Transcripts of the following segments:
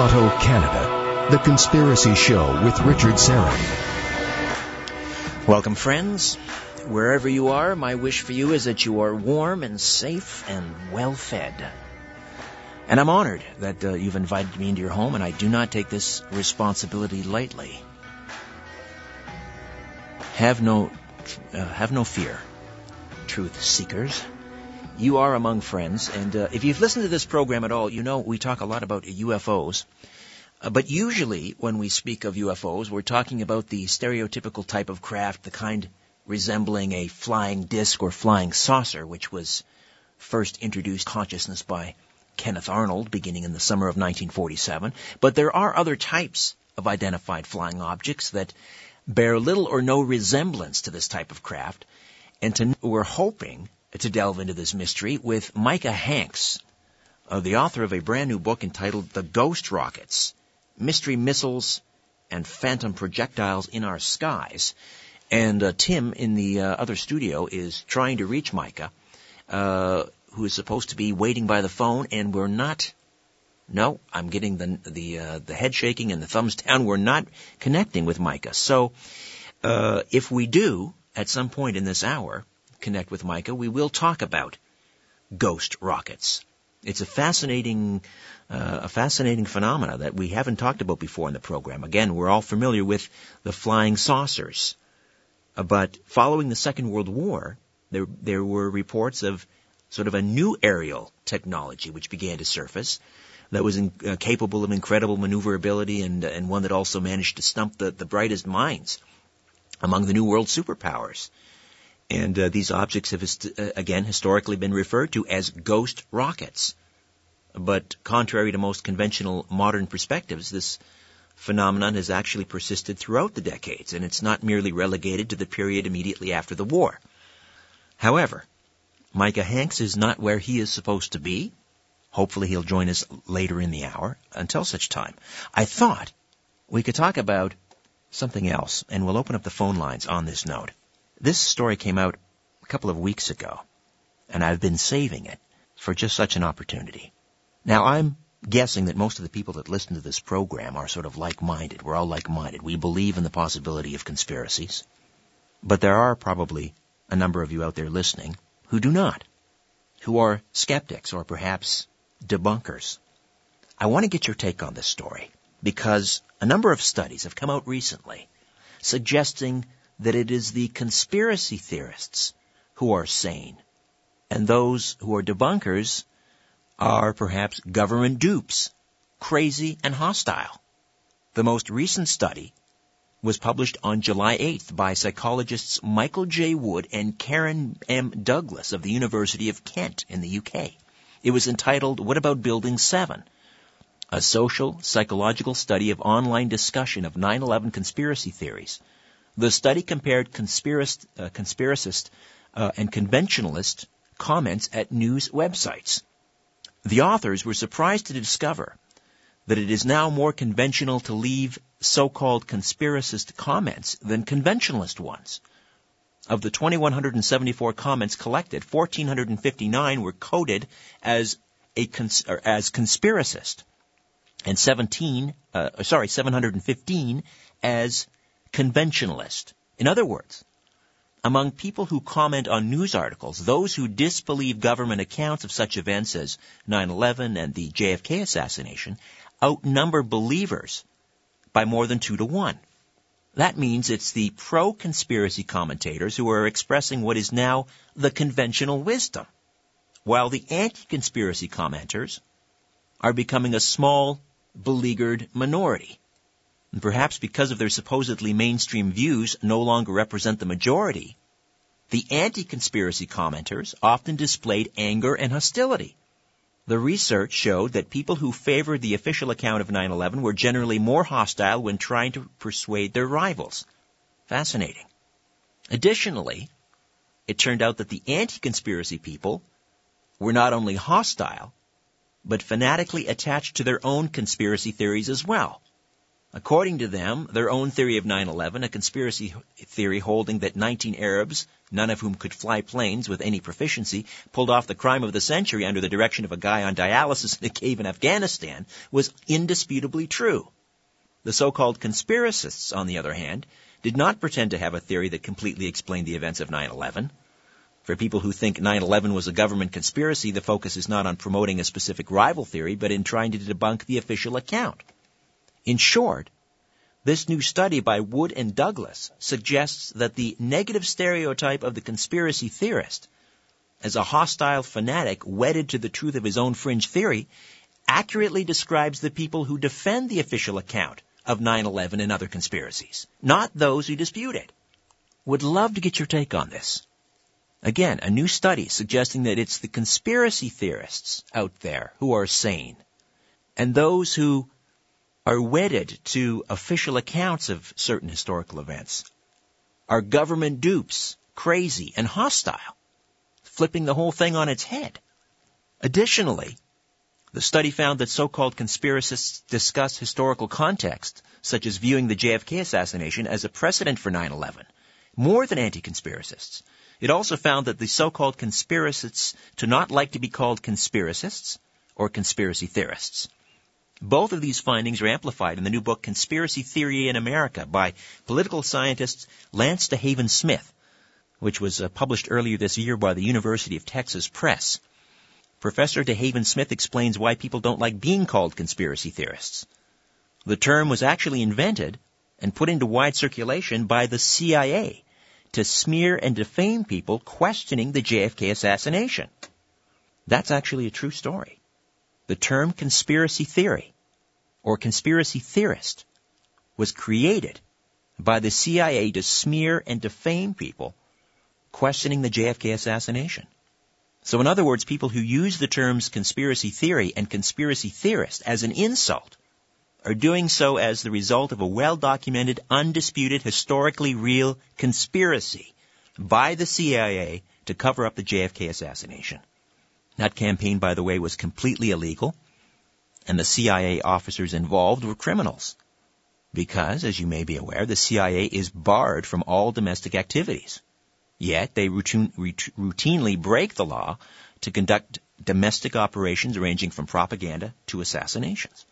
Toronto, Canada, The Conspiracy Show with Richard Syrett. Welcome, friends. Wherever you are, my wish for you is that you are warm and safe and well fed. And I'm honored that uh, you've invited me into your home, and I do not take this responsibility lightly. Have no, uh, have no fear, truth seekers. You are among friends, and uh, if you've listened to this program at all, you know we talk a lot about UFOs. Uh, but usually, when we speak of UFOs, we're talking about the stereotypical type of craft, the kind resembling a flying disc or flying saucer, which was first introduced consciousness by Kenneth Arnold beginning in the summer of 1947. But there are other types of identified flying objects that bear little or no resemblance to this type of craft. And to, we're hoping to delve into this mystery with Micah Hanks, uh, the author of a brand new book entitled The Ghost Rockets, Mystery Missiles and Phantom Projectiles in Our Skies. And uh, Tim in the uh, other studio is trying to reach Micah, uh, who is supposed to be waiting by the phone, and we're not. No, I'm getting the the uh, the head shaking and the thumbs down. We're not connecting with Micah. So, uh, if we do at some point in this hour, connect with Micah, we will talk about ghost rockets. It's a fascinating, uh, a fascinating phenomena that we haven't talked about before in the program. Again, we're all familiar with the flying saucers, uh, but following the Second World War, there there were reports of sort of a new aerial technology which began to surface that was in, uh, capable of incredible maneuverability and and one that also managed to stump the, the brightest minds among the new world superpowers. And uh, these objects have, uh, again, historically been referred to as ghost rockets. But contrary to most conventional modern perspectives, this phenomenon has actually persisted throughout the decades, and it's not merely relegated to the period immediately after the war. However, Micah Hanks is not where he is supposed to be. Hopefully he'll join us later in the hour. Until such time, I thought we could talk about something else, and we'll open up the phone lines on this note. This story came out a couple of weeks ago, and I've been saving it for just such an opportunity. Now, I'm guessing that most of the people that listen to this program are sort of like-minded. We're all like-minded. We believe in the possibility of conspiracies. But there are probably a number of you out there listening who do not, who are skeptics or perhaps debunkers. I want to get your take on this story because a number of studies have come out recently suggesting that it is the conspiracy theorists who are sane, and those who are debunkers are perhaps government dupes, crazy and hostile. The most recent study was published on July 8th by psychologists Michael J. Wood and Karen M. Douglas of the University of Kent in the UK. It was entitled, What About Building 7? A social, psychological study of online discussion of 9-11 conspiracy theories. The study compared conspiracist, uh, conspiracist uh, and conventionalist comments at news websites. The authors were surprised to discover that it is now more conventional to leave so-called conspiracist comments than conventionalist ones. Of the 2,174 comments collected, 1,459 were coded as a cons- as conspiracist, and 17, uh, sorry, 715 as conventionalist. In other words, among people who comment on news articles, those who disbelieve government accounts of such events as 9-11 and the JFK assassination outnumber believers by more than two to one. That means it's the pro-conspiracy commentators who are expressing what is now the conventional wisdom, while the anti-conspiracy commenters are becoming a small, beleaguered minority and perhaps because of their supposedly mainstream views no longer represent the majority, the anti-conspiracy commenters often displayed anger and hostility. The research showed that people who favored the official account of 9-11 were generally more hostile when trying to persuade their rivals. Fascinating. Additionally, it turned out that the anti-conspiracy people were not only hostile, but fanatically attached to their own conspiracy theories as well. According to them, their own theory of 9-11, a conspiracy theory holding that 19 Arabs, none of whom could fly planes with any proficiency, pulled off the crime of the century under the direction of a guy on dialysis in a cave in Afghanistan, was indisputably true. The so-called conspiracists, on the other hand, did not pretend to have a theory that completely explained the events of 9-11. For people who think 9-11 was a government conspiracy, the focus is not on promoting a specific rival theory, but in trying to debunk the official account. In short, this new study by Wood and Douglas suggests that the negative stereotype of the conspiracy theorist as a hostile fanatic wedded to the truth of his own fringe theory accurately describes the people who defend the official account of 9-11 and other conspiracies, not those who dispute it. Would love to get your take on this. Again, a new study suggesting that it's the conspiracy theorists out there who are sane, and those who are wedded to official accounts of certain historical events, are government dupes, crazy, and hostile, flipping the whole thing on its head. Additionally, the study found that so-called conspiracists discuss historical context, such as viewing the JFK assassination as a precedent for 9-11, more than anti-conspiracists. It also found that the so-called conspiracists do not like to be called conspiracists or conspiracy theorists. Both of these findings are amplified in the new book Conspiracy Theory in America by political scientist Lance DeHaven Smith, which was uh, published earlier this year by the University of Texas Press. Professor DeHaven Smith explains why people don't like being called conspiracy theorists. The term was actually invented and put into wide circulation by the CIA to smear and defame people questioning the JFK assassination. That's actually a true story. The term conspiracy theory or conspiracy theorist was created by the CIA to smear and defame people questioning the JFK assassination. So in other words, people who use the terms conspiracy theory and conspiracy theorist as an insult are doing so as the result of a well-documented, undisputed, historically real conspiracy by the CIA to cover up the JFK assassination. That campaign, by the way, was completely illegal, and the CIA officers involved were criminals. Because, as you may be aware, the CIA is barred from all domestic activities. Yet they routine, routinely break the law to conduct domestic operations ranging from propaganda to assassinations.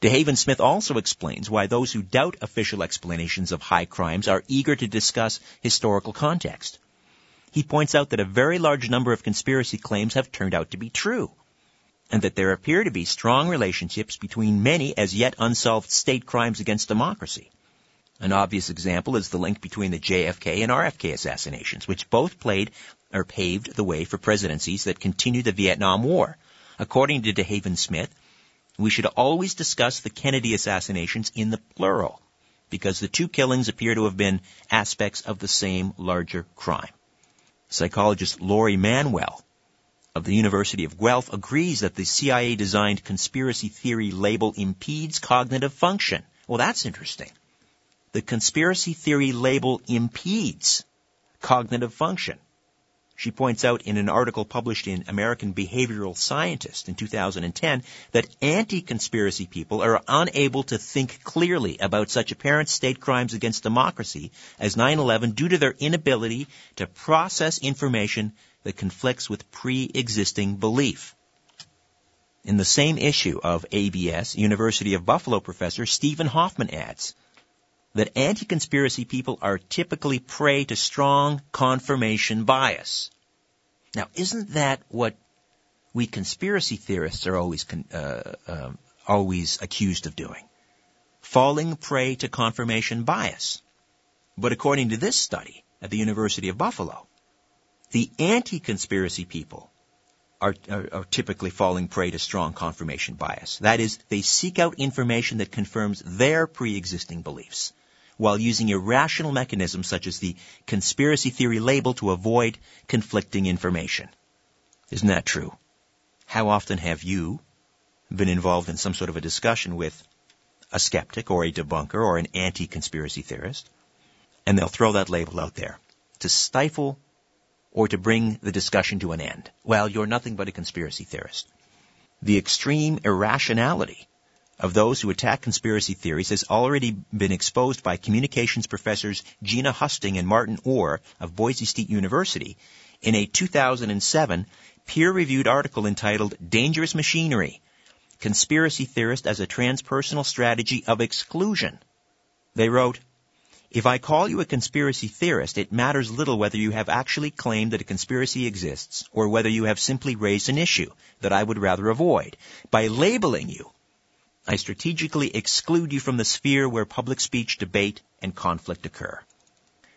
DeHaven Smith also explains why those who doubt official explanations of high crimes are eager to discuss historical context. He points out that a very large number of conspiracy claims have turned out to be true, and that there appear to be strong relationships between many as yet unsolved state crimes against democracy. An obvious example is the link between the JFK and RFK assassinations, which both played or paved the way for presidencies that continued the Vietnam War. According to DeHaven Smith, we should always discuss the Kennedy assassinations in the plural, because the two killings appear to have been aspects of the same larger crime. Psychologist Laurie Manwell of the University of Guelph agrees that the CIA designed conspiracy theory label impedes cognitive function. Well, that's interesting the conspiracy theory label impedes cognitive function. She points out in an article published in American Behavioral Scientist in 2010 that anti-conspiracy people are unable to think clearly about such apparent state crimes against democracy as 9-11 due to their inability to process information that conflicts with pre-existing belief. In the same issue of ABS, University of Buffalo professor Stephen Hoffman adds, that anti-conspiracy people are typically prey to strong confirmation bias. Now, isn't that what we conspiracy theorists are always uh, uh, always accused of doing? Falling prey to confirmation bias. But according to this study at the University of Buffalo, the anti-conspiracy people are, are, are, typically falling prey to strong confirmation bias. That is, they seek out information that confirms their pre-existing beliefs while using irrational mechanisms such as the conspiracy theory label to avoid conflicting information. Isn't that true? How often have you been involved in some sort of a discussion with a skeptic or a debunker or an anti-conspiracy theorist, and they'll throw that label out there to stifle or to bring the discussion to an end. Well, you're nothing but a conspiracy theorist. The extreme irrationality of those who attack conspiracy theories has already been exposed by communications professors Gina Husting and Martin Orr of Boise State University in a 2007 peer-reviewed article entitled Dangerous Machinery, Conspiracy Theorist as a Transpersonal Strategy of Exclusion. They wrote, if I call you a conspiracy theorist, it matters little whether you have actually claimed that a conspiracy exists or whether you have simply raised an issue that I would rather avoid. By labeling you, I strategically exclude you from the sphere where public speech, debate, and conflict occur.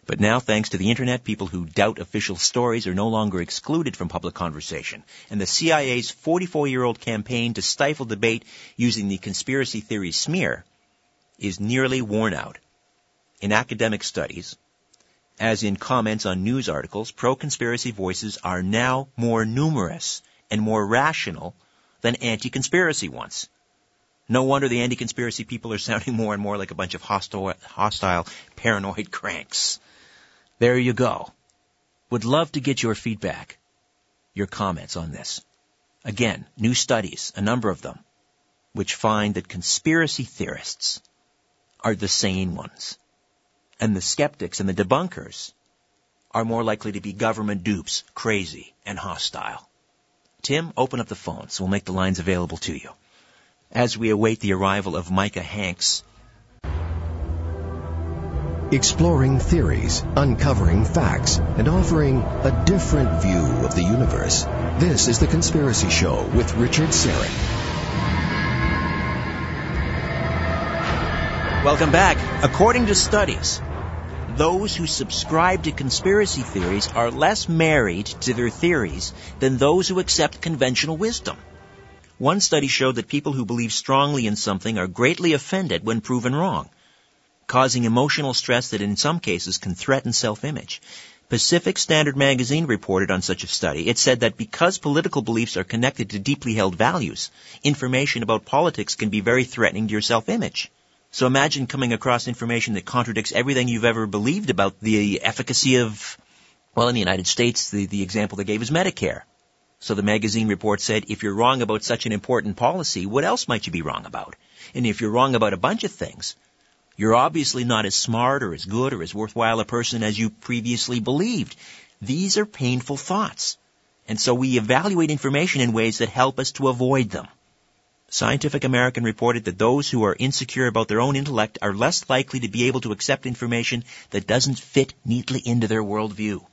But now, thanks to the internet, people who doubt official stories are no longer excluded from public conversation. And the CIA's 44-year-old campaign to stifle debate using the conspiracy theory smear is nearly worn out. In academic studies, as in comments on news articles, pro-conspiracy voices are now more numerous and more rational than anti-conspiracy ones. No wonder the anti-conspiracy people are sounding more and more like a bunch of hostile, hostile, paranoid cranks. There you go. Would love to get your feedback, your comments on this. Again, new studies, a number of them, which find that conspiracy theorists are the sane ones. And the skeptics and the debunkers are more likely to be government dupes, crazy, and hostile. Tim, open up the phones. We'll make the lines available to you as we await the arrival of Micah Hanks. Exploring theories, uncovering facts, and offering a different view of the universe. This is The Conspiracy Show with Richard Syrett. Welcome back. According to studies, those who subscribe to conspiracy theories are less married to their theories than those who accept conventional wisdom. One study showed that people who believe strongly in something are greatly offended when proven wrong, causing emotional stress that in some cases can threaten self-image. Pacific Standard Magazine reported on such a study. It said that because political beliefs are connected to deeply held values, information about politics can be very threatening to your self-image. So imagine coming across information that contradicts everything you've ever believed about the efficacy of, well, in the United States, the, the example they gave is Medicare. So the magazine report said, if you're wrong about such an important policy, what else might you be wrong about? And if you're wrong about a bunch of things, you're obviously not as smart or as good or as worthwhile a person as you previously believed. These are painful thoughts. And so we evaluate information in ways that help us to avoid them. Scientific American reported that those who are insecure about their own intellect are less likely to be able to accept information that doesn't fit neatly into their worldview.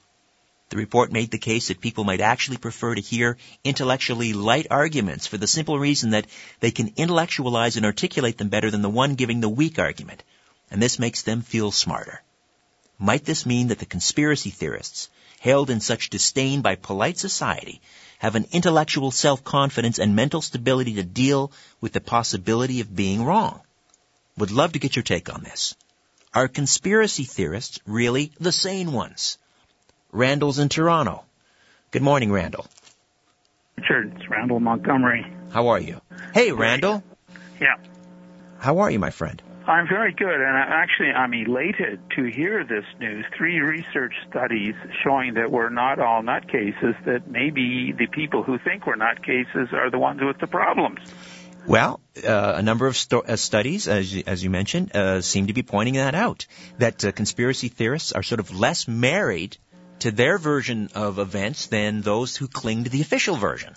The report made the case that people might actually prefer to hear intellectually light arguments for the simple reason that they can intellectualize and articulate them better than the one giving the weak argument, and this makes them feel smarter. Might this mean that the conspiracy theorists, held in such disdain by polite society, have an intellectual self-confidence and mental stability to deal with the possibility of being wrong? Would love to get your take on this. Are conspiracy theorists really the sane ones? Randall's in Toronto. Good morning, Randall. Richard, it's Randall Montgomery. How are you? Hey, Randall. Yeah. How are you, my friend? I'm very good, and actually, I'm elated to hear this news. Three research studies showing that we're not all nutcases, that maybe the people who think we're nutcases are the ones with the problems. Well, uh, a number of sto- uh, studies, as you, as you mentioned, uh, seem to be pointing that out. That uh, conspiracy theorists are sort of less married to their version of events than those who cling to the official version.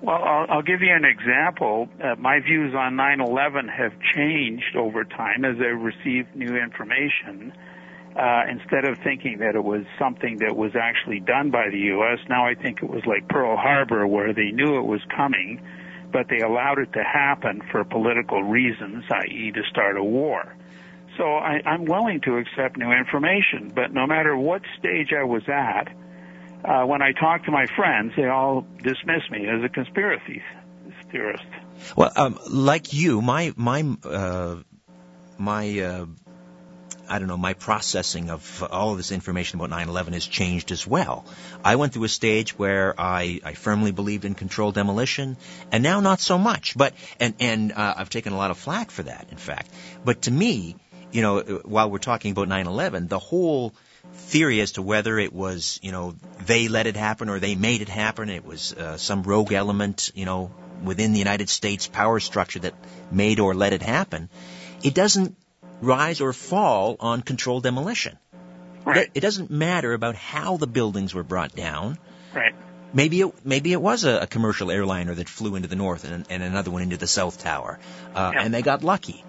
Well, I'll, I'll give you an example. Uh, my views on 9/11 have changed over time as I received new information. Uh, instead of thinking that it was something that was actually done by the U.S., now I think it was like Pearl Harbor, where they knew it was coming, but they allowed it to happen for political reasons, i.e., to start a war. So I, I'm willing to accept new information, but no matter what stage I was at, uh, when I talk to my friends, they all dismiss me as a conspiracy theorist. Well, um, like you, my my uh, my uh, I don't know, my processing of all of this information about 9/11 has changed as well. I went through a stage where I, I firmly believed in controlled demolition, and now not so much. But and and uh, I've taken a lot of flack for that, in fact. But to me, you know, while we're talking about 9/11, the whole theory as to whether it was, you know, they let it happen or they made it happen, it was uh, some rogue element, you know, within the United States power structure that made or let it happen, it doesn't rise or fall on controlled demolition. Right. It doesn't matter about how the buildings were brought down. Right. Maybe it maybe it was a, a commercial airliner that flew into the north and, and another one into the south tower, uh, Yeah. and they got lucky.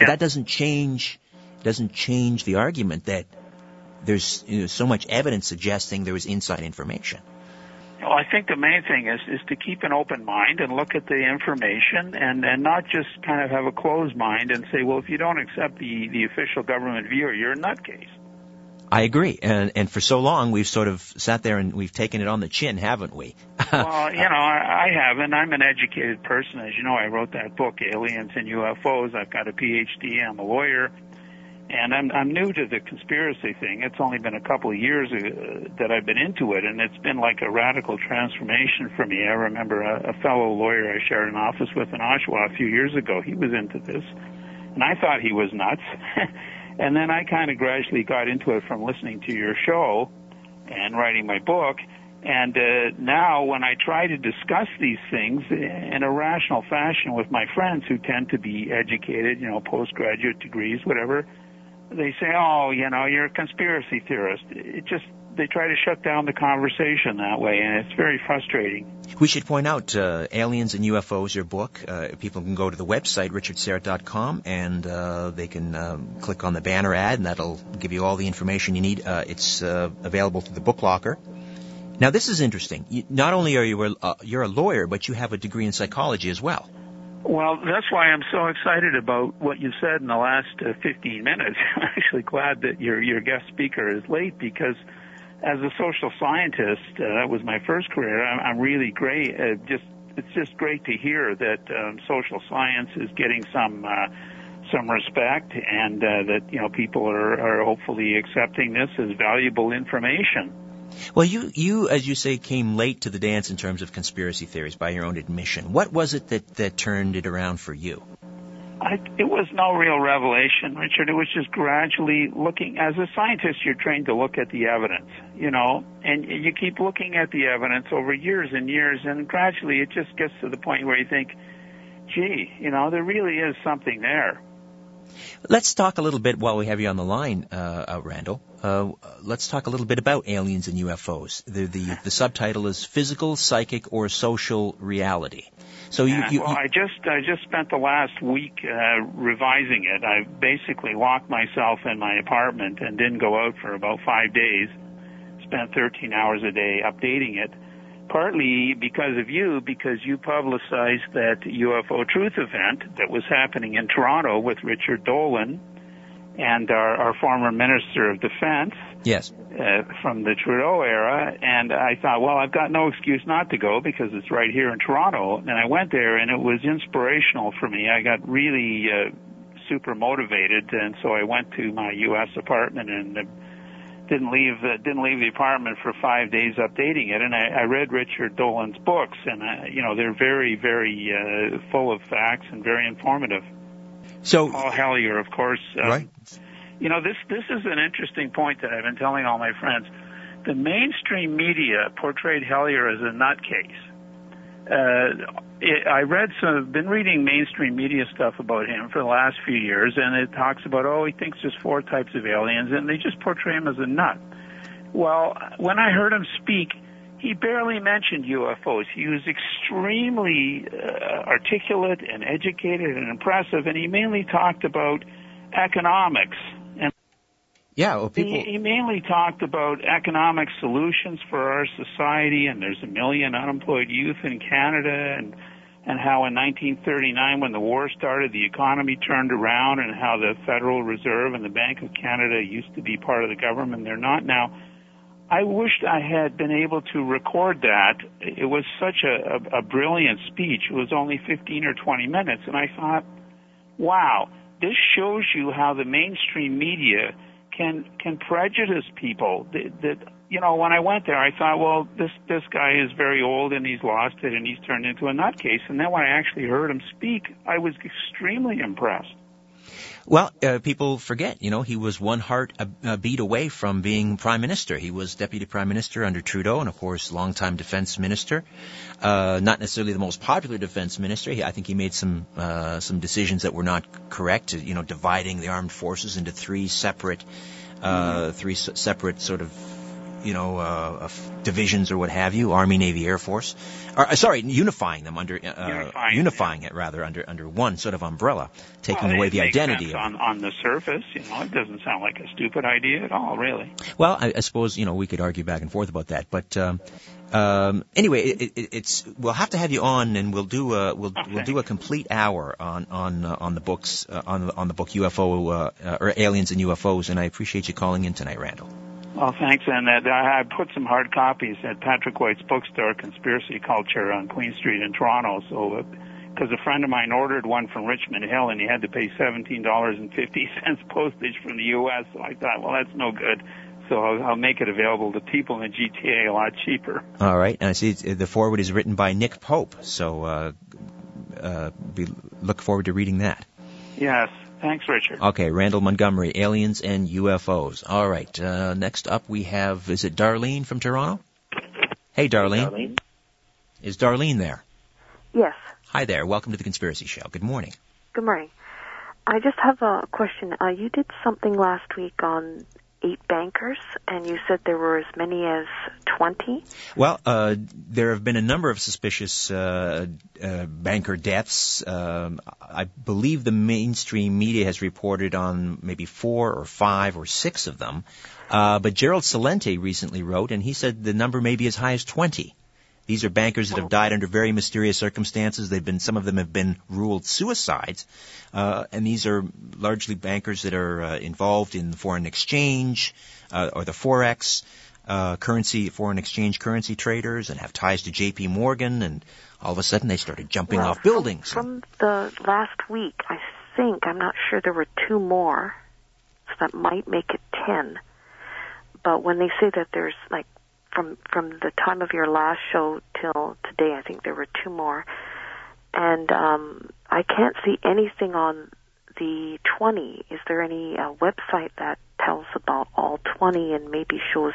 Yeah. That doesn't change doesn't change the argument that there's you know, so much evidence suggesting there was inside information. Well, I think the main thing is is to keep an open mind and look at the information and and not just kind of have a closed mind and say, well, if you don't accept the the official government view, you're a nutcase. I agree, and and for so long we've sort of sat there and we've taken it on the chin, haven't we? well, you know, I, I haven't. I'm an educated person, as you know. I wrote that book, Aliens and UFOs. I've got a PhD. I'm a lawyer, and I'm I'm new to the conspiracy thing. It's only been a couple of years uh, that I've been into it, and it's been like a radical transformation for me. I remember a, a fellow lawyer I shared an office with in Oshawa a few years ago. He was into this, and I thought he was nuts. and then I kind of gradually got into it from listening to your show and writing my book. And uh, now, when I try to discuss these things in a rational fashion with my friends who tend to be educated, you know, postgraduate degrees, whatever, they say, "Oh, you know, you're a conspiracy theorist." It just they try to shut down the conversation that way, and it's very frustrating. We should point out uh, Aliens and UFOs, your book. Uh, people can go to the website, richardsyrett.com, and uh, they can um, click on the banner ad, and that'll give you all the information you need. Uh, it's uh, available through the Book Locker. Now, this is interesting. You, not only are you a, uh, you're a lawyer, but you have a degree in psychology as well. Well, that's why I'm so excited about what you said in the last uh, 15 minutes. I'm actually glad that your your guest speaker is late because, as a social scientist, uh, that was my first career. I'm, I'm really great. Uh, just it's just great to hear that um, social science is getting some uh, some respect, and uh, that you know people are are hopefully accepting this as valuable information. Well, you, you, as you say, came late to the dance in terms of conspiracy theories by your own admission. What was it that, that turned it around for you? I, it was no real revelation, Richard. It was just gradually looking. As a scientist, you're trained to look at the evidence, you know, and you keep looking at the evidence over years and years, and gradually it just gets to the point where you think, gee, you know, there really is something there. Let's talk a little bit while we have you on the line, uh, uh, Randall. Uh, let's talk a little bit about aliens and UFOs. The, the, the subtitle is Physical, Psychic, or Social Reality. So you, Yeah, you, well, you I just I just spent the last week uh, revising it. I basically locked myself in my apartment and didn't go out for about five days. Spent 13 hours a day updating it. Partly because of you, because you publicized that UFO truth event that was happening in Toronto with Richard Dolan and our, our former Minister of Defense yes. uh, from the Trudeau era, and I thought, well, I've got no excuse not to go because it's right here in Toronto. And I went there, and it was inspirational for me. I got really uh, super motivated, and so I went to my U.S. apartment and uh, didn't leave uh, didn't leave the apartment for five days updating it. And I, I read Richard Dolan's books, and uh, you know they're very very uh, full of facts and very informative. So, Paul Hellyer, of course. Um, right. You know, this this is an interesting point that I've been telling all my friends. The mainstream media portrayed Hellyer as a nutcase. Uh, it, I read some, been reading mainstream media stuff about him for the last few years, and it talks about oh he thinks there's four types of aliens, and they just portray him as a nut. Well, when I heard him speak, he barely mentioned UFOs. He was extremely uh, articulate and educated and impressive, and he mainly talked about economics. Yeah, well, people. he, he mainly talked about economic solutions for our society, and there's a million unemployed youth in Canada, and and how in 1939, when the war started, the economy turned around, and how the Federal Reserve and the Bank of Canada used to be part of the government. They're not now. I wished I had been able to record that. It was such a, a, a brilliant speech. It was only 15 or 20 minutes, and I thought, wow, this shows you how the mainstream media can can prejudice people. That, that you know, when I went there, I thought, well, this this guy is very old and he's lost it and he's turned into a nutcase. And then when I actually heard him speak, I was extremely impressed. Well, uh, people forget, you know, he was one heart a, a, beat away from being prime minister. He was deputy prime minister under Trudeau, and of course, longtime defense minister. Uh, not necessarily the most popular defense minister. He, I think he made some uh, some decisions that were not correct. You know, dividing the armed forces into three separate, uh, three s- separate sort of you know, uh, divisions or what have you, Army, Navy, Air Force. Or, uh, sorry, unifying them under, uh, unifying, unifying it rather under under one sort of umbrella, taking well, away the identity. Of on on the surface, you know, it doesn't sound like a stupid idea at all, really. Well, I, I suppose you know we could argue back and forth about that, but. Um, um, anyway, it, it, it's we'll have to have you on, and we'll do a we'll okay. we'll do a complete hour on on uh, on the books uh, on on the book UFO uh, or aliens and UFOs, and I appreciate you calling in tonight, Randall. Well, thanks. And uh, I put some hard copies at Patrick White's bookstore, Conspiracy Culture, on Queen Street in Toronto. So, because uh, a friend of mine ordered one from Richmond Hill, and he had to pay seventeen dollars and fifty cents postage from the U.S. So I thought, well, that's no good. So I'll, I'll make it available to people in the GTA a lot cheaper. All right, and I see the forward is written by Nick Pope. So, uh, uh, be, look forward to reading that. Yes. Thanks, Richard. Okay, Randall Montgomery, aliens and UFOs. All right. Uh, next up, we have is it Darlene from Toronto? Hey, Darlene. Darlene. Is Darlene there? Yes. Hi there. Welcome to the Conspiracy Show. Good morning. Good morning. I just have a question. Uh, you did something last week on eight bankers, and you said there were as many as 20? Well, uh, there have been a number of suspicious uh, uh, banker deaths. Um, I believe the mainstream media has reported on maybe four or five or six of them. Uh, but Gerald Celente recently wrote, and he said the number may be as high as 20. These are bankers that have died under very mysterious circumstances. They've been, some of them have been ruled suicides, uh, and these are largely bankers that are uh, involved in foreign exchange uh, or the forex, uh, currency, foreign exchange currency traders, and have ties to J.P. Morgan. And all of a sudden, they started jumping well, off buildings. From, from the last week, I think I'm not sure there were two more, so that might make it ten. But when they say that there's like from from the time of your last show till today, I think there were two more, and um, I can't see anything on the 20. Is there any uh, website that tells about all 20 and maybe shows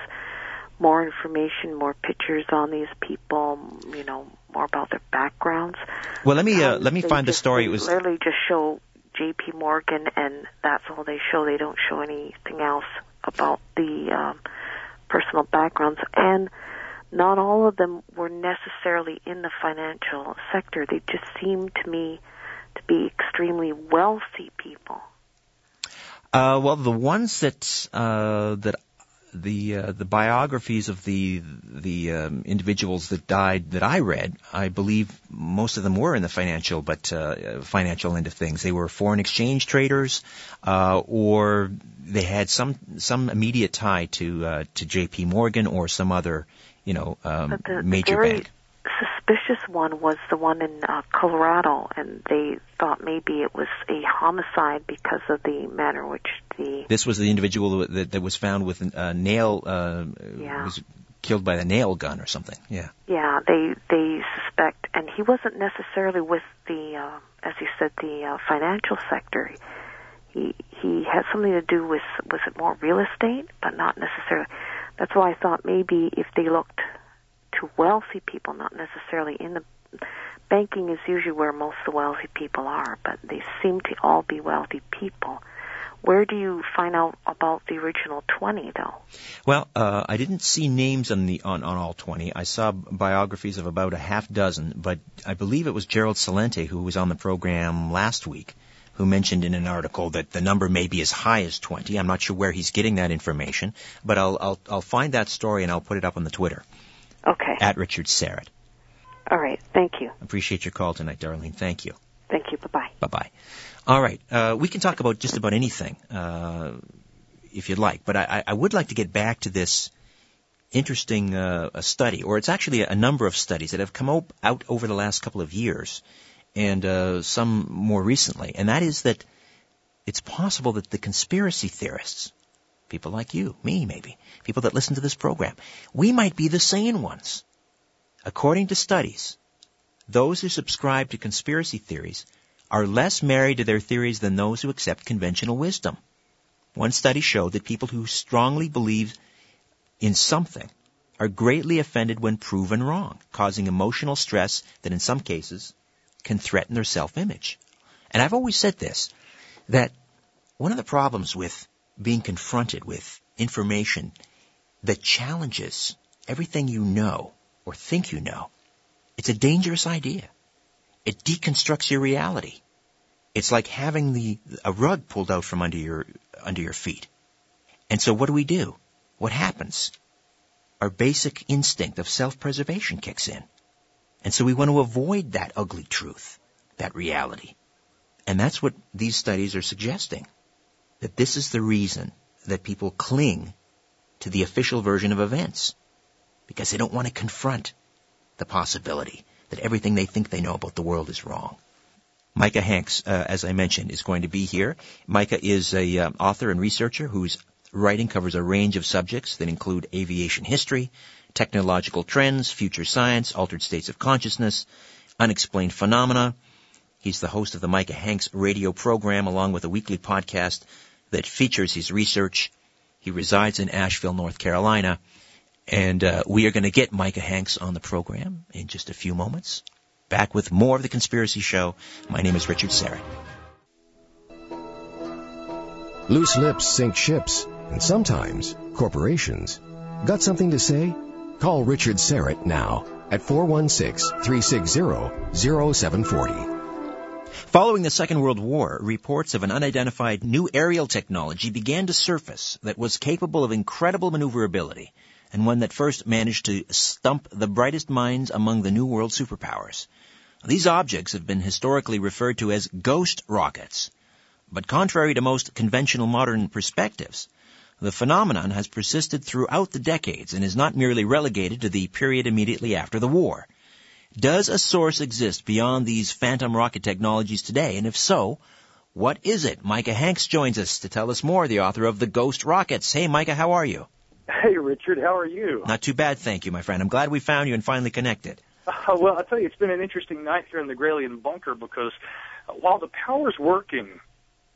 more information, more pictures on these people? You know, more about their backgrounds. Well, let me uh, Um, let me find the story. It was literally just show J.P. Morgan, and that's all they show. They don't show anything else about the um, personal backgrounds, and not all of them were necessarily in the financial sector. They just seemed to me to be extremely wealthy people. Uh, well, the ones that uh, that the uh, the biographies of the the um, individuals that died that I read, I believe most of them were in the financial but uh, financial end of things. They were foreign exchange traders, uh, or they had some some immediate tie to uh, to J.P. Morgan or some other you know um, the, major the very bank. Suspicious one was the one in uh, Colorado, and they thought maybe it was a homicide because of the manner in which the This was the individual that, that was found with a nail uh, Yeah. was killed by the nail gun or something. Yeah. yeah they they suspect, and he wasn't necessarily with the uh, as you said the uh, financial sector. He he had something to do with was it more real estate, but not necessarily. That's why I thought maybe if they looked to wealthy people, not necessarily in the banking is usually where most of the wealthy people are, but they seem to all be wealthy people. Where do you find out about the original 20 though? Well, uh, I didn't see names on the on, on all 20. I saw biographies of about a half dozen, but I believe it was Gerald Celente who was on the program last week who mentioned in an article that the number may be as high as 20. I'm not sure where he's getting that information, but I'll I'll, I'll find that story and I'll put it up on the Twitter Okay. at Richard Syrett. All right. Thank you. Appreciate your call tonight, Darlene. Thank you. Thank you. Bye-bye. Bye bye. All right, uh, we can talk about just about anything uh, if you'd like, but I, I would like to get back to this interesting uh, a study, or it's actually a number of studies that have come op- out over the last couple of years, and uh, some more recently, and that is that it's possible that the conspiracy theorists, people like you, me maybe, people that listen to this program, we might be the sane ones. According to studies, those who subscribe to conspiracy theories are less married to their theories than those who accept conventional wisdom. One study showed that people who strongly believe in something are greatly offended when proven wrong, causing emotional stress that in some cases can threaten their self-image. And I've always said this, that one of the problems with being confronted with information that challenges everything you know or think you know, it's a dangerous idea. It deconstructs your reality. It's like having the, a rug pulled out from under your, under your feet. And so what do we do? What happens? Our basic instinct of self-preservation kicks in. And so we want to avoid that ugly truth, that reality. And that's what these studies are suggesting. That this is the reason that people cling to the official version of events. Because they don't want to confront the possibility that everything they think they know about the world is wrong. Micah Hanks, uh, as I mentioned, is going to be here. Micah is a uh, author and researcher whose writing covers a range of subjects that include aviation history, technological trends, future science, altered states of consciousness, unexplained phenomena. He's the host of the Micah Hanks radio program along with a weekly podcast that features his research. He resides in Asheville, North Carolina. And uh, we are going to get Micah Hanks on the program in just a few moments. Back with more of The Conspiracy Show. My name is Richard Syrett. Loose lips sink ships, and sometimes corporations. Got something to say? Call Richard Syrett now at 416-360-0740. Following the Second World War, reports of an unidentified new aerial technology began to surface that was capable of incredible maneuverability and one that first managed to stump the brightest minds among the New World superpowers. These objects have been historically referred to as ghost rockets. But contrary to most conventional modern perspectives, the phenomenon has persisted throughout the decades and is not merely relegated to the period immediately after the war. Does a source exist beyond these phantom rocket technologies today? And if so, what is it? Micah Hanks joins us to tell us more, the author of The Ghost Rockets. Hey, Micah, how are you? Hey, Richard, how are you? Not too bad, thank you, my friend. I'm glad we found you and finally connected. Uh, well, I'll tell you, it's been an interesting night here in the Gralien bunker because uh, while the power's working,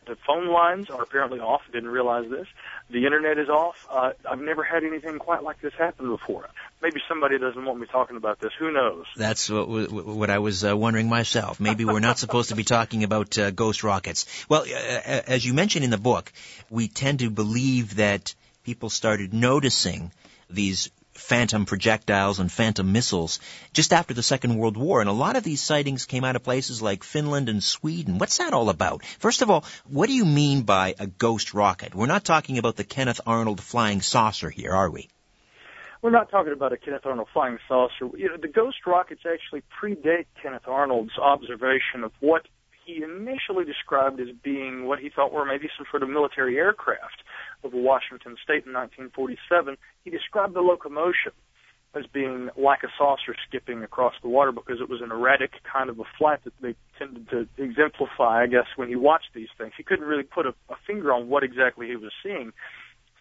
the phone lines are apparently off. Didn't realize this. The internet is off. Uh, I've never had anything quite like this happen before. Maybe somebody doesn't want me talking about this. Who knows? That's what, what I was uh, wondering myself. Maybe we're not supposed to be talking about uh, ghost rockets. Well, uh, as you mentioned in the book, we tend to believe that people started noticing these phantom projectiles and phantom missiles just after the Second World War. And a lot of these sightings came out of places like Finland and Sweden. What's that all about? First of all, what do you mean by a ghost rocket? We're not talking about the Kenneth Arnold flying saucer here, are we? We're not talking about a Kenneth Arnold flying saucer. You know, the ghost rockets actually predate Kenneth Arnold's observation of what he initially described as being what he thought were maybe some sort of military aircraft over Washington State in 1947. He described the locomotion as being like a saucer skipping across the water because it was an erratic kind of a flight that they tended to exemplify, I guess, when he watched these things. He couldn't really put a, a finger on what exactly he was seeing.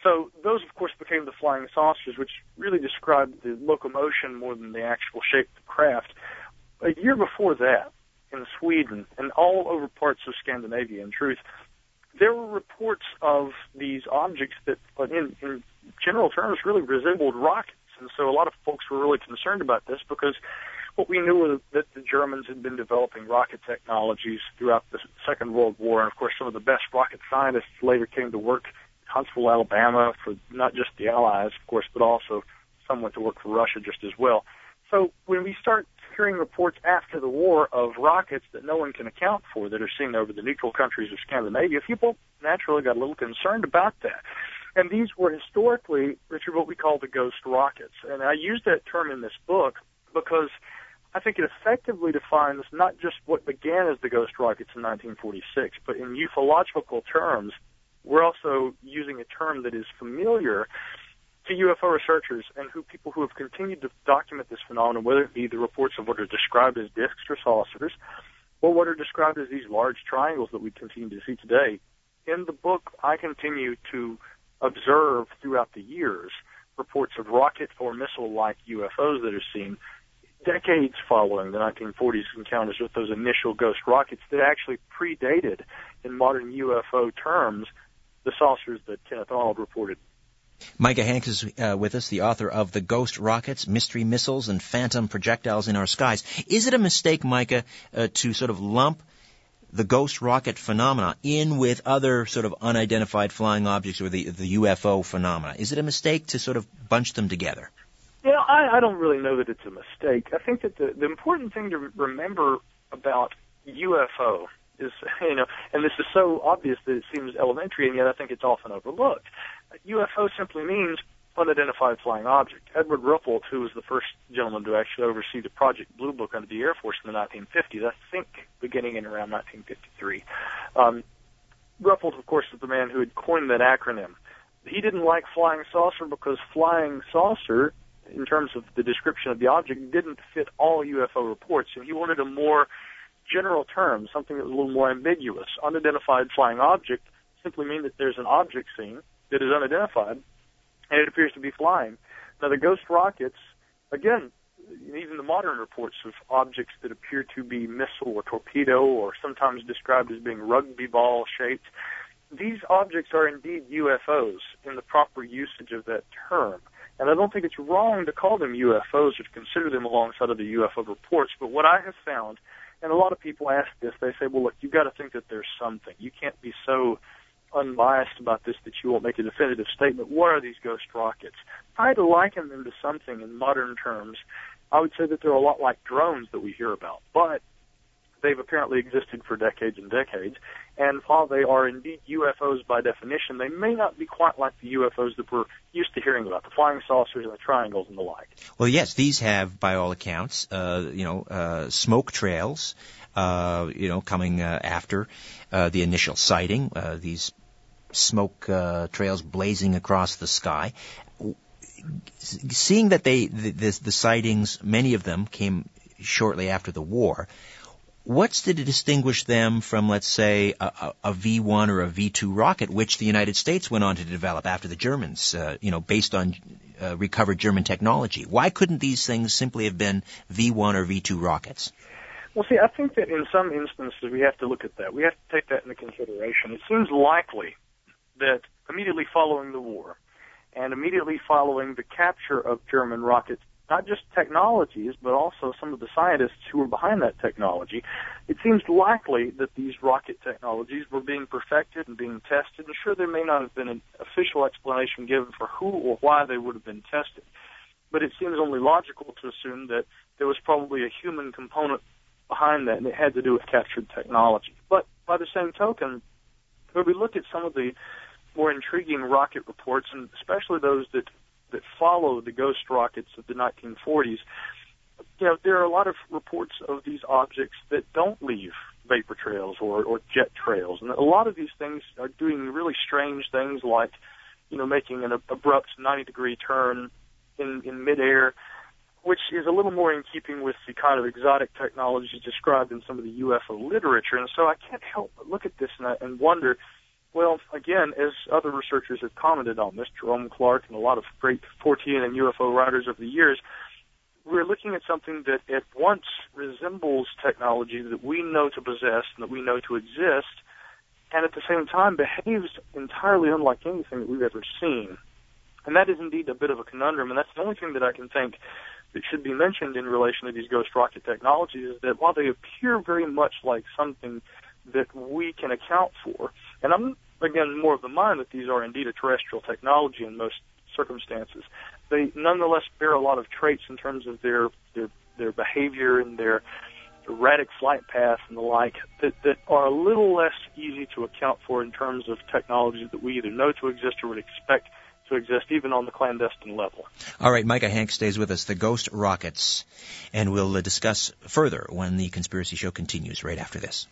So those, of course, became the flying saucers, which really described the locomotion more than the actual shape of the craft. A year before that, in Sweden and all over parts of Scandinavia, in truth, there were reports of these objects that, uh, in, in general terms, really resembled rockets. And so a lot of folks were really concerned about this because what we knew was that the Germans had been developing rocket technologies throughout the Second World War. And of course, some of the best rocket scientists later came to work Huntsville, Alabama for not just the Allies, of course, but also some went to work for Russia just as well. So when we start hearing reports after the war of rockets that no one can account for that are seen over the neutral countries of Scandinavia, people naturally got a little concerned about that. And these were historically, Richard, what we call the ghost rockets. And I use that term in this book because I think it effectively defines not just what began as the ghost rockets in 1946, but in ufological terms, we're also using a term that is familiar to UFO researchers and who people who have continued to document this phenomenon, whether it be the reports of what are described as disks or saucers, or what are described as these large triangles that we continue to see today. In the book, I continue to observe throughout the years reports of rocket or missile-like UFOs that are seen decades following the 1940s encounters with those initial ghost rockets that actually predated, in modern UFO terms, the saucers that Kenneth Arnold reported. Micah Hanks is uh, with us, the author of The Ghost Rockets, Mystery Missiles, and Phantom Projectiles in Our Skies. Is it a mistake, Micah, uh, to sort of lump the ghost rocket phenomena in with other sort of unidentified flying objects or the, the UFO phenomena? Is it a mistake to sort of bunch them together? Yeah, I, I don't really know that it's a mistake. I think that the, the important thing to remember about UFO is, you know, and this is so obvious that it seems elementary, and yet I think it's often overlooked. UFO simply means unidentified flying object. Edward Ruppelt, who was the first gentleman to actually oversee the Project Blue Book under the Air Force in the 1950s, I think beginning in around 1953. Um, Ruppelt, of course, is the man who had coined that acronym. He didn't like flying saucer because flying saucer, in terms of the description of the object, didn't fit all UFO reports, and he wanted a more general term, something that was a little more ambiguous. Unidentified flying object simply means that there's an object seen that is unidentified and it appears to be flying. Now, the ghost rockets, again, even the modern reports of objects that appear to be missile or torpedo or sometimes described as being rugby ball shaped, these objects are indeed UFOs in the proper usage of that term. And I don't think it's wrong to call them UFOs or to consider them alongside of the UFO reports. But what I have found, and a lot of people ask this, they say, well, look, you've got to think that there's something. You can't be so unbiased about this that you won't make a definitive statement. What are these ghost rockets? If I had to liken them to something in modern terms, I would say that they're a lot like drones that we hear about. But they've apparently existed for decades and decades. And while they are indeed UFOs by definition, they may not be quite like the UFOs that we're used to hearing about, the flying saucers and the triangles and the like. Well, yes, these have, by all accounts, uh, you know, uh, smoke trails, uh, you know, coming uh, after uh, the initial sighting. Uh, these smoke uh, trails blazing across the sky. Seeing that they the, the, the sightings, many of them came shortly after the war. What's to distinguish them from, let's say, a a V1 or a V2 rocket, which the United States went on to develop after the Germans, uh, you know, based on uh, recovered German technology? Why couldn't these things simply have been V1 or V2 rockets? Well, see, I think that in some instances we have to look at that. We have to take that into consideration. It seems likely that immediately following the war and immediately following the capture of German rockets, not just technologies, but also some of the scientists who were behind that technology, it seems likely that these rocket technologies were being perfected and being tested. And sure, there may not have been an official explanation given for who or why they would have been tested, but it seems only logical to assume that there was probably a human component behind that, and it had to do with captured technology. But by the same token, when we look at some of the more intriguing rocket reports, and especially those that that follow the ghost rockets of the 1940s, you know, there are a lot of reports of these objects that don't leave vapor trails or, or jet trails, and a lot of these things are doing really strange things, like you know, making an abrupt 90 degree turn in in midair, which is a little more in keeping with the kind of exotic technology described in some of the UFO literature. And so I can't help but look at this and, and wonder well, again, as other researchers have commented on this, Jerome Clark and a lot of great Fortean and UFO writers of the years, we're looking at something that at once resembles technology that we know to possess and that we know to exist, and at the same time behaves entirely unlike anything that we've ever seen. And that is indeed a bit of a conundrum, and that's the only thing that I can think that should be mentioned in relation to these ghost rocket technologies is that while they appear very much like something that we can account for. And I'm, again, more of the mind that these are indeed a terrestrial technology in most circumstances. They nonetheless bear a lot of traits in terms of their, their, their behavior and their erratic flight paths and the like that, that are a little less easy to account for in terms of technology that we either know to exist or would expect to exist even on the clandestine level. All right, Micah Hanks stays with us, the Ghost Rockets, and we'll uh, discuss further when the Conspiracy Show continues right after this.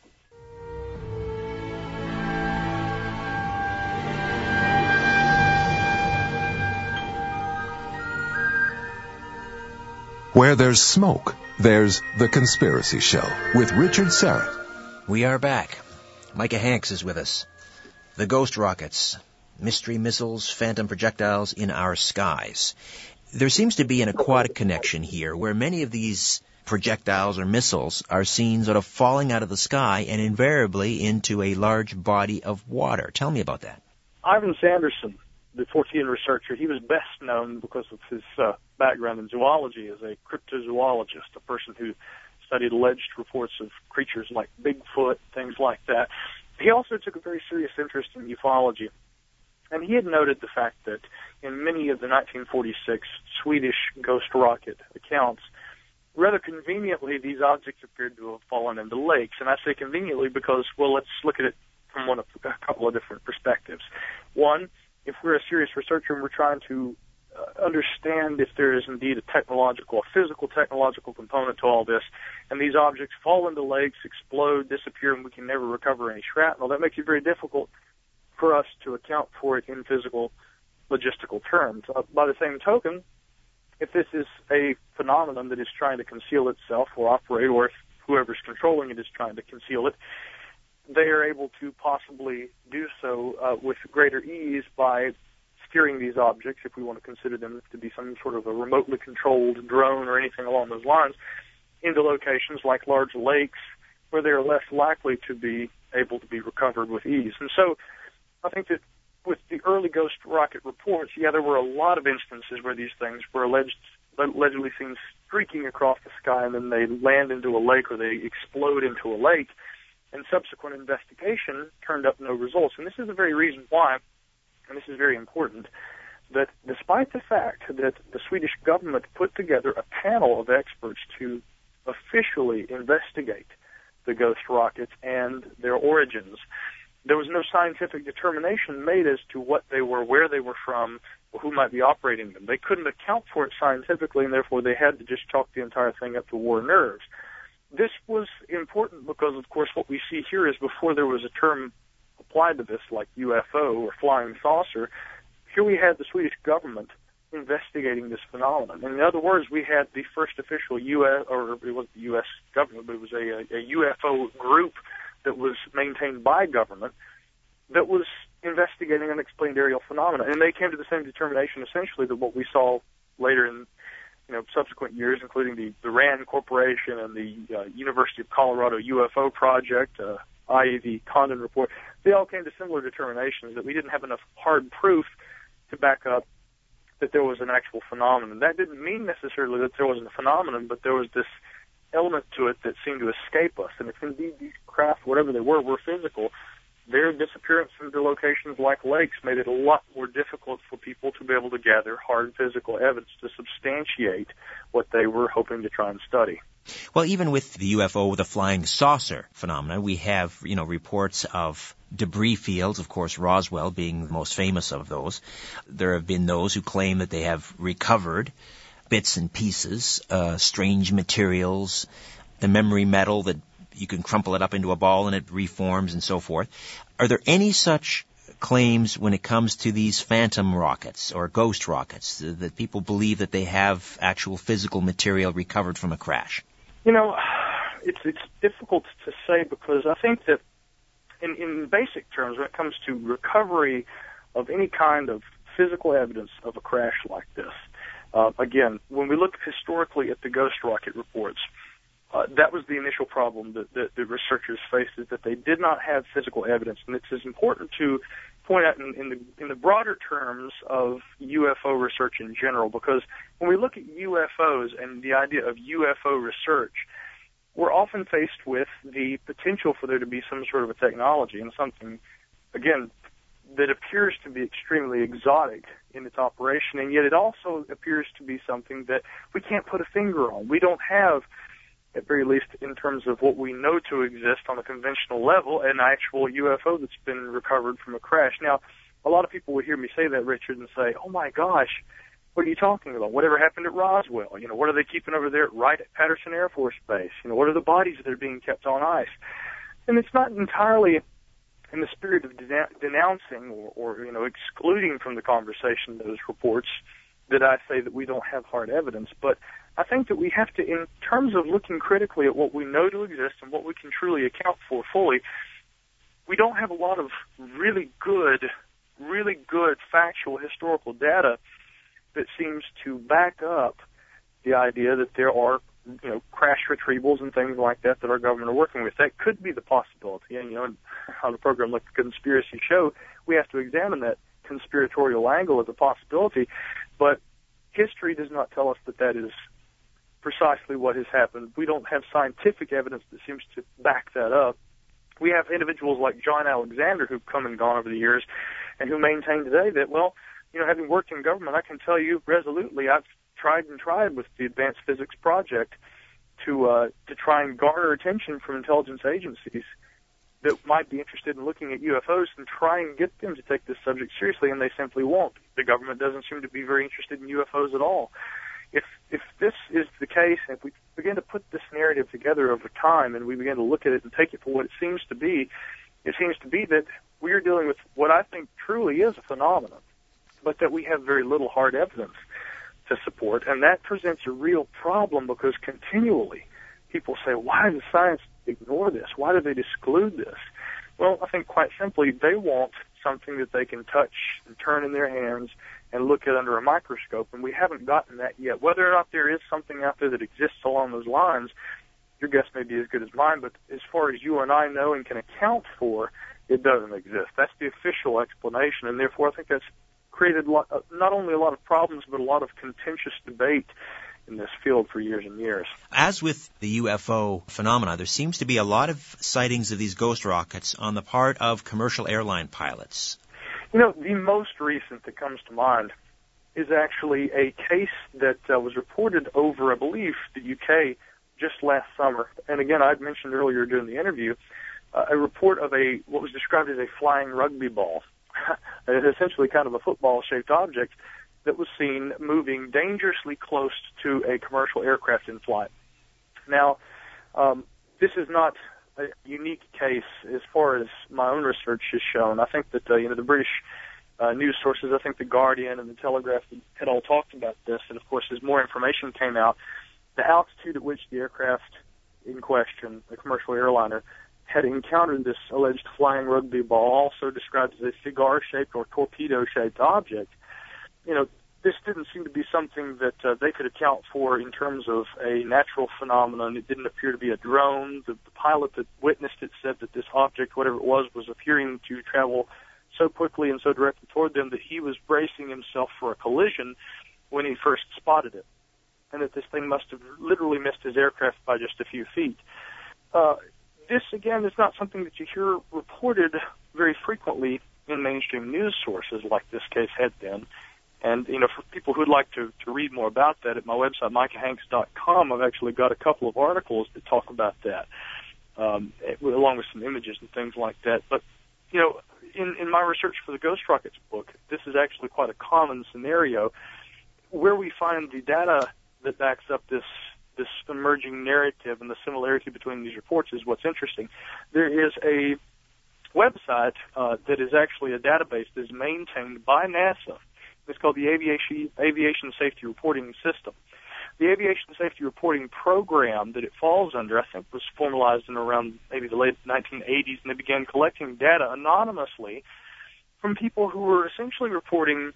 Where there's smoke, there's The Conspiracy Show with Richard Syrett. We are back. Micah Hanks is with us. The Ghost Rockets, mystery missiles, phantom projectiles in our skies. there seems to be an aquatic connection here where many of these projectiles or missiles are seen sort of falling out of the sky and invariably into a large body of water. Tell me about that. Ivan Sanderson, the Fortean researcher, he was best known because of his uh, background in zoology as a cryptozoologist, a person who studied alleged reports of creatures like Bigfoot, things like that. He also took a very serious interest in ufology. And he had noted the fact that in many of the 1946 Swedish ghost rocket accounts, rather conveniently, these objects appeared to have fallen into lakes. And I say conveniently because, well, let's look at it from one of a couple of different perspectives. One, if we're a serious researcher and we're trying to uh, understand if there is indeed a technological, a physical technological component to all this, and these objects fall into lakes, explode, disappear, and we can never recover any shrapnel, that makes it very difficult for us to account for it in physical logistical terms. Uh, by the same token, if this is a phenomenon that is trying to conceal itself or operate, or if whoever's controlling it is trying to conceal it, they are able to possibly do so uh, with greater ease by steering these objects, if we want to consider them to be some sort of a remotely controlled drone or anything along those lines, into locations like large lakes where they are less likely to be able to be recovered with ease. And so I think that with the early ghost rocket reports, yeah, there were a lot of instances where these things were alleged, allegedly seen streaking across the sky and then they land into a lake or they explode into a lake. And subsequent investigation turned up no results. And this is the very reason why, and this is very important, that despite the fact that the Swedish government put together a panel of experts to officially investigate the ghost rockets and their origins, there was no scientific determination made as to what they were, where they were from, or who might be operating them. They couldn't account for it scientifically, and therefore they had to just chalk the entire thing up to war nerves. This was important because, of course, what we see here is before there was a term applied to this, like UFO or flying saucer, here we had the Swedish government investigating this phenomenon. In other words, we had the first official U.S. or it was the U.S. government, but it was a, a UFO group that was maintained by government that was investigating unexplained aerial phenomena, and they came to the same determination essentially that what we saw later in you know subsequent years, including the the RAND Corporation and the uh, University of Colorado UFO project, uh, i.e. the Condon report, they all came to similar determinations that we didn't have enough hard proof to back up that there was an actual phenomenon. That didn't mean necessarily that there wasn't a phenomenon, but there was this element to it that seemed to escape us. And if indeed these craft, whatever they were, were physical, their disappearance into locations like lakes made it a lot more difficult for people to be able to gather hard physical evidence to substantiate what they were hoping to try and study. Well, even with the UFO, the flying saucer phenomena, we have, you know, reports of debris fields, of course, Roswell being the most famous of those. There have been those who claim that they have recovered bits and pieces, uh, strange materials, the memory metal that you can crumple it up into a ball and it reforms and so forth. Are there any such claims when it comes to these phantom rockets or ghost rockets that people believe that they have actual physical material recovered from a crash? You know, it's it's difficult to say because I think that in in basic terms, when it comes to recovery of any kind of physical evidence of a crash like this, uh, again, when we look historically at the ghost rocket reports, uh, that was the initial problem that, that the researchers faced is that they did not have physical evidence, and it's important to point out in, in the in the broader terms of UFO research in general, because when we look at UFOs and the idea of UFO research, we're often faced with the potential for there to be some sort of a technology and something, again, that appears to be extremely exotic in its operation, and yet it also appears to be something that we can't put a finger on. We don't have, at very least in terms of what we know to exist on a conventional level, an actual UFO that's been recovered from a crash. Now, a lot of people would hear me say that, Richard, and say, "Oh my gosh, what are you talking about? Whatever happened at Roswell? You know, what are they keeping over there at Wright at Patterson Air Force Base? You know, what are the bodies that are being kept on ice?" And it's not entirely in the spirit of denouncing or, or you know excluding from the conversation those reports that I say that we don't have hard evidence, but I think that we have to, in terms of looking critically at what we know to exist and what we can truly account for fully, we don't have a lot of really good, really good factual historical data that seems to back up the idea that there are you know crash retrievals and things like that that our government are working with. That could be the possibility. And you know, on a program like the Conspiracy Show, we have to examine that conspiratorial angle as a possibility. But history does not tell us that that is precisely what has happened. We don't have scientific evidence that seems to back that up. We have individuals like John Alexander who've come and gone over the years and who maintain today that, well, you know, having worked in government, I can tell you resolutely I've tried and tried with the Advanced Physics Project to uh, to try and garner attention from intelligence agencies that might be interested in looking at UFOs and try and get them to take this subject seriously, and they simply won't. The government doesn't seem to be very interested in UFOs at all if if this is the case, if we begin to put this narrative together over time and we begin to look at it and take it for what it seems to be, it seems to be that we are dealing with what I think truly is a phenomenon, but that we have very little hard evidence to support, and that presents a real problem because continually people say, why does science ignore this? Why do they exclude this? Well, I think quite simply they want something that they can touch and turn in their hands and look at under a microscope, and we haven't gotten that yet. Whether or not there is something out there that exists along those lines, your guess may be as good as mine, but as far as you and I know and can account for, it doesn't exist. That's the official explanation, and therefore I think that's created uh, not only a lot of problems, but a lot of contentious debate in this field for years and years. As with the UFO phenomena, there seems to be a lot of sightings of these ghost rockets on the part of commercial airline pilots. You know, the most recent that comes to mind is actually a case that uh, was reported over, I believe, the UK just last summer. And again, I'd mentioned earlier during the interview uh, a report of a what was described as a flying rugby ball. essentially kind of a football-shaped object that was seen moving dangerously close to a commercial aircraft in flight. Now, um, this is not a unique case as far as my own research has shown. I think that uh, you know the British uh, news sources, I think the Guardian and the Telegraph had all talked about this, and of course, as more information came out, the altitude at which the aircraft in question, the commercial airliner, had encountered this alleged flying rugby ball, also described as a cigar-shaped or torpedo-shaped object. You know, this didn't seem to be something that uh, they could account for in terms of a natural phenomenon. It didn't appear to be a drone. The, the pilot that witnessed it said that this object, whatever it was, was appearing to travel so quickly and so directly toward them that he was bracing himself for a collision when he first spotted it, and that this thing must have literally missed his aircraft by just a few feet. Uh, this, again, is not something that you hear reported very frequently in mainstream news sources like this case had been. And you know, for people who'd like to to read more about that, at my website micahhanks.com, I've actually got a couple of articles that talk about that, um, along with some images and things like that. But you know, in in my research for the Ghost Rockets book, this is actually quite a common scenario where we find the data that backs up this this emerging narrative and the similarity between these reports is what's interesting. There is a website uh, that is actually a database that is maintained by NASA it's called the Aviation, Aviation Safety Reporting System. The Aviation Safety Reporting Program that it falls under, I think, was formalized in around maybe the late 1980s, and they began collecting data anonymously from people who were essentially reporting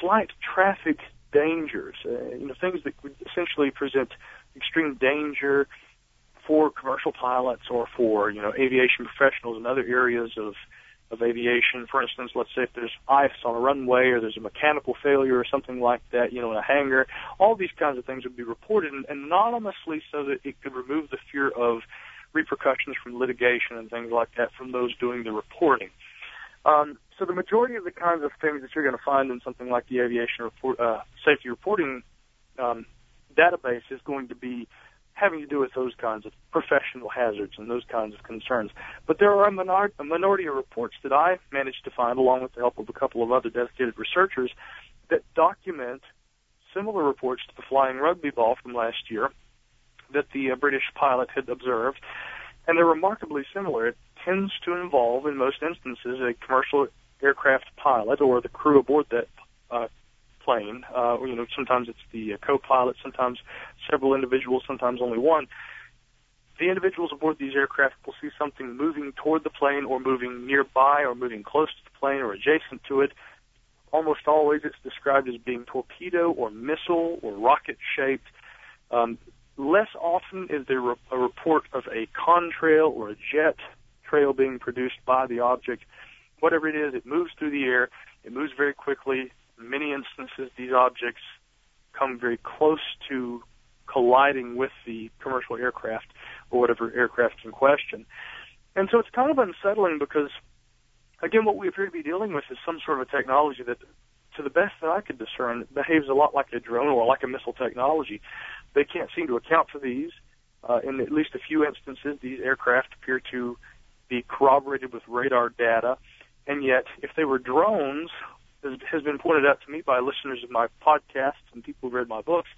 flight traffic dangers, uh, you know, things that would essentially present extreme danger for commercial pilots or for, you know, aviation professionals in other areas of of aviation. For instance, let's say if there's ice on a runway or there's a mechanical failure or something like that, you know, in a hangar, all these kinds of things would be reported anonymously so that it could remove the fear of repercussions from litigation and things like that from those doing the reporting. Um, so the majority of the kinds of things that you're going to find in something like the aviation report, uh, safety reporting um, database is going to be having to do with those kinds of professional hazards and those kinds of concerns. But there are a, minor- a minority of reports that I managed to find, along with the help of a couple of other dedicated researchers, that document similar reports to the flying rugby ball from last year that the uh, British pilot had observed, and they're remarkably similar. It tends to involve, in most instances, a commercial aircraft pilot or the crew aboard that uh, plane. Uh, you know, sometimes it's the uh, co-pilot, sometimes several individuals, sometimes only one. The individuals aboard these aircraft will see something moving toward the plane or moving nearby or moving close to the plane or adjacent to it almost always it's described as being torpedo or missile or rocket shaped. Um, less often is there a report of a contrail or a jet trail being produced by the object. Whatever it is, it moves through the air. It moves very quickly. In many instances, these objects come very close to colliding with the commercial aircraft or whatever aircraft in question. And so it's kind of unsettling because, again, what we appear to be dealing with is some sort of a technology that, to the best that I could discern, behaves a lot like a drone or like a missile technology. They can't seem to account for these. Uh, in at least a few instances, these aircraft appear to be corroborated with radar data. And yet, if they were drones, has been pointed out to me by listeners of my podcasts and people who read my books,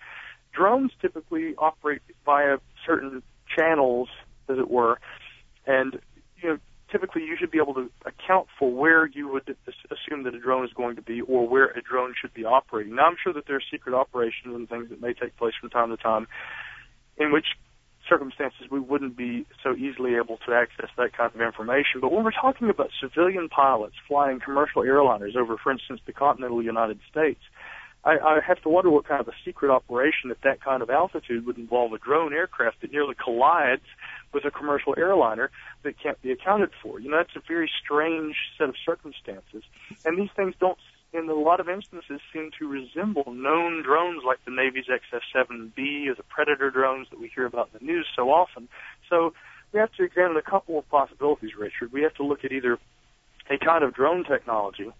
drones typically operate via certain channels, as it were, and you know typically you should be able to account for where you would assume that a drone is going to be or where a drone should be operating. Now I'm sure that there are secret operations and things that may take place from time to time in which circumstances we wouldn't be so easily able to access that kind of information. But when we're talking about civilian pilots flying commercial airliners over, for instance, the continental United States, I, I have to wonder what kind of a secret operation at that kind of altitude would involve a drone aircraft that nearly collides with a commercial airliner that can't be accounted for. You know, that's a very strange set of circumstances. And these things don't, in a lot of instances, seem to resemble known drones like the Navy's X-47B or the Predator drones that we hear about in the news so often. So we have to examine a couple of possibilities, Richard. We have to look at either a kind of drone technology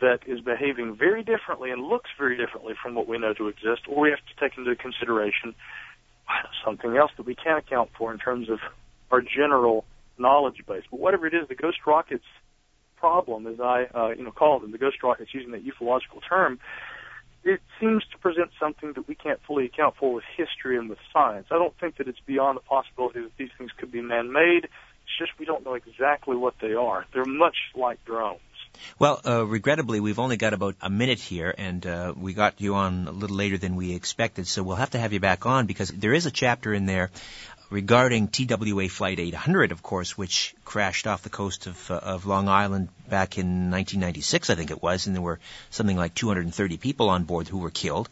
that is behaving very differently and looks very differently from what we know to exist, or we have to take into consideration something else that we can't account for in terms of our general knowledge base. But whatever it is, the ghost rockets problem, as I uh, you know call them, the ghost rockets using that ufological term, it seems to present something that we can't fully account for with history and with science. I don't think that it's beyond the possibility that these things could be man-made. It's just we don't know exactly what they are. They're much like drones. Well, uh, regrettably, we've only got about a minute here, and uh, we got you on a little later than we expected, so we'll have to have you back on because there is a chapter in there regarding TWA Flight 800, of course, which crashed off the coast of, uh, of Long Island back in 1996, I think it was, and there were something like 230 people on board who were killed.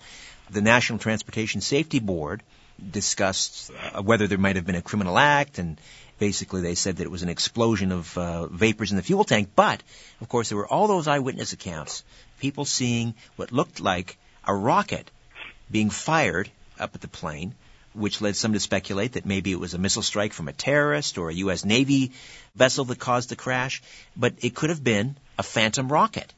The National Transportation Safety Board discussed uh, whether there might have been a criminal act and basically they said that it was an explosion of uh, vapors in the fuel tank. But, of course, there were all those eyewitness accounts, people seeing what looked like a rocket being fired up at the plane, which led some to speculate that maybe it was a missile strike from a terrorist or a U.S. Navy vessel that caused the crash. But it could have been a phantom rocket.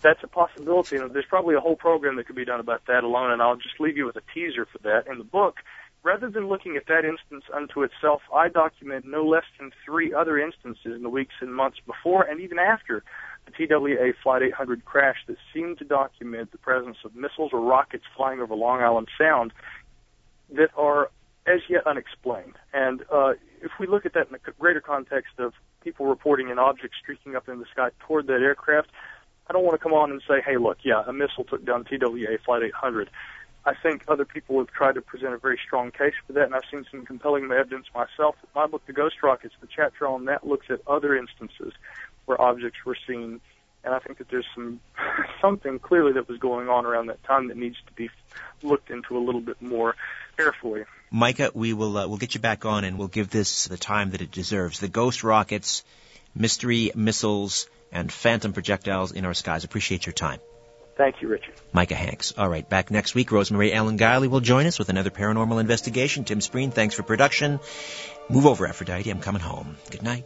That's a possibility, there's probably a whole program that could be done about that alone. And I'll just leave you with a teaser for that. In the book, rather than looking at that instance unto itself, I document no less than three other instances in the weeks and months before and even after the TWA Flight 800 crash that seem to document the presence of missiles or rockets flying over Long Island Sound that are as yet unexplained. And uh, if we look at that in the greater context of people reporting an object streaking up in the sky toward that aircraft, I don't want to come on and say, hey, look, yeah, a missile took down TWA Flight 800. I think other people have tried to present a very strong case for that, and I've seen some compelling evidence myself. My book, The Ghost Rockets, the chapter on that looks at other instances where objects were seen, and I think that there's some something clearly that was going on around that time that needs to be looked into a little bit more carefully. Micah, we will uh, we'll get you back on, and we'll give this the time that it deserves. The Ghost Rockets, mystery missiles, and phantom projectiles in our skies. Appreciate your time. Thank you, Richard. Micah Hanks. All right, back next week, Rosemary Ellen Guiley will join us with another paranormal investigation. Tim Spreen, thanks for production. Move over, Aphrodite. I'm coming home. Good night.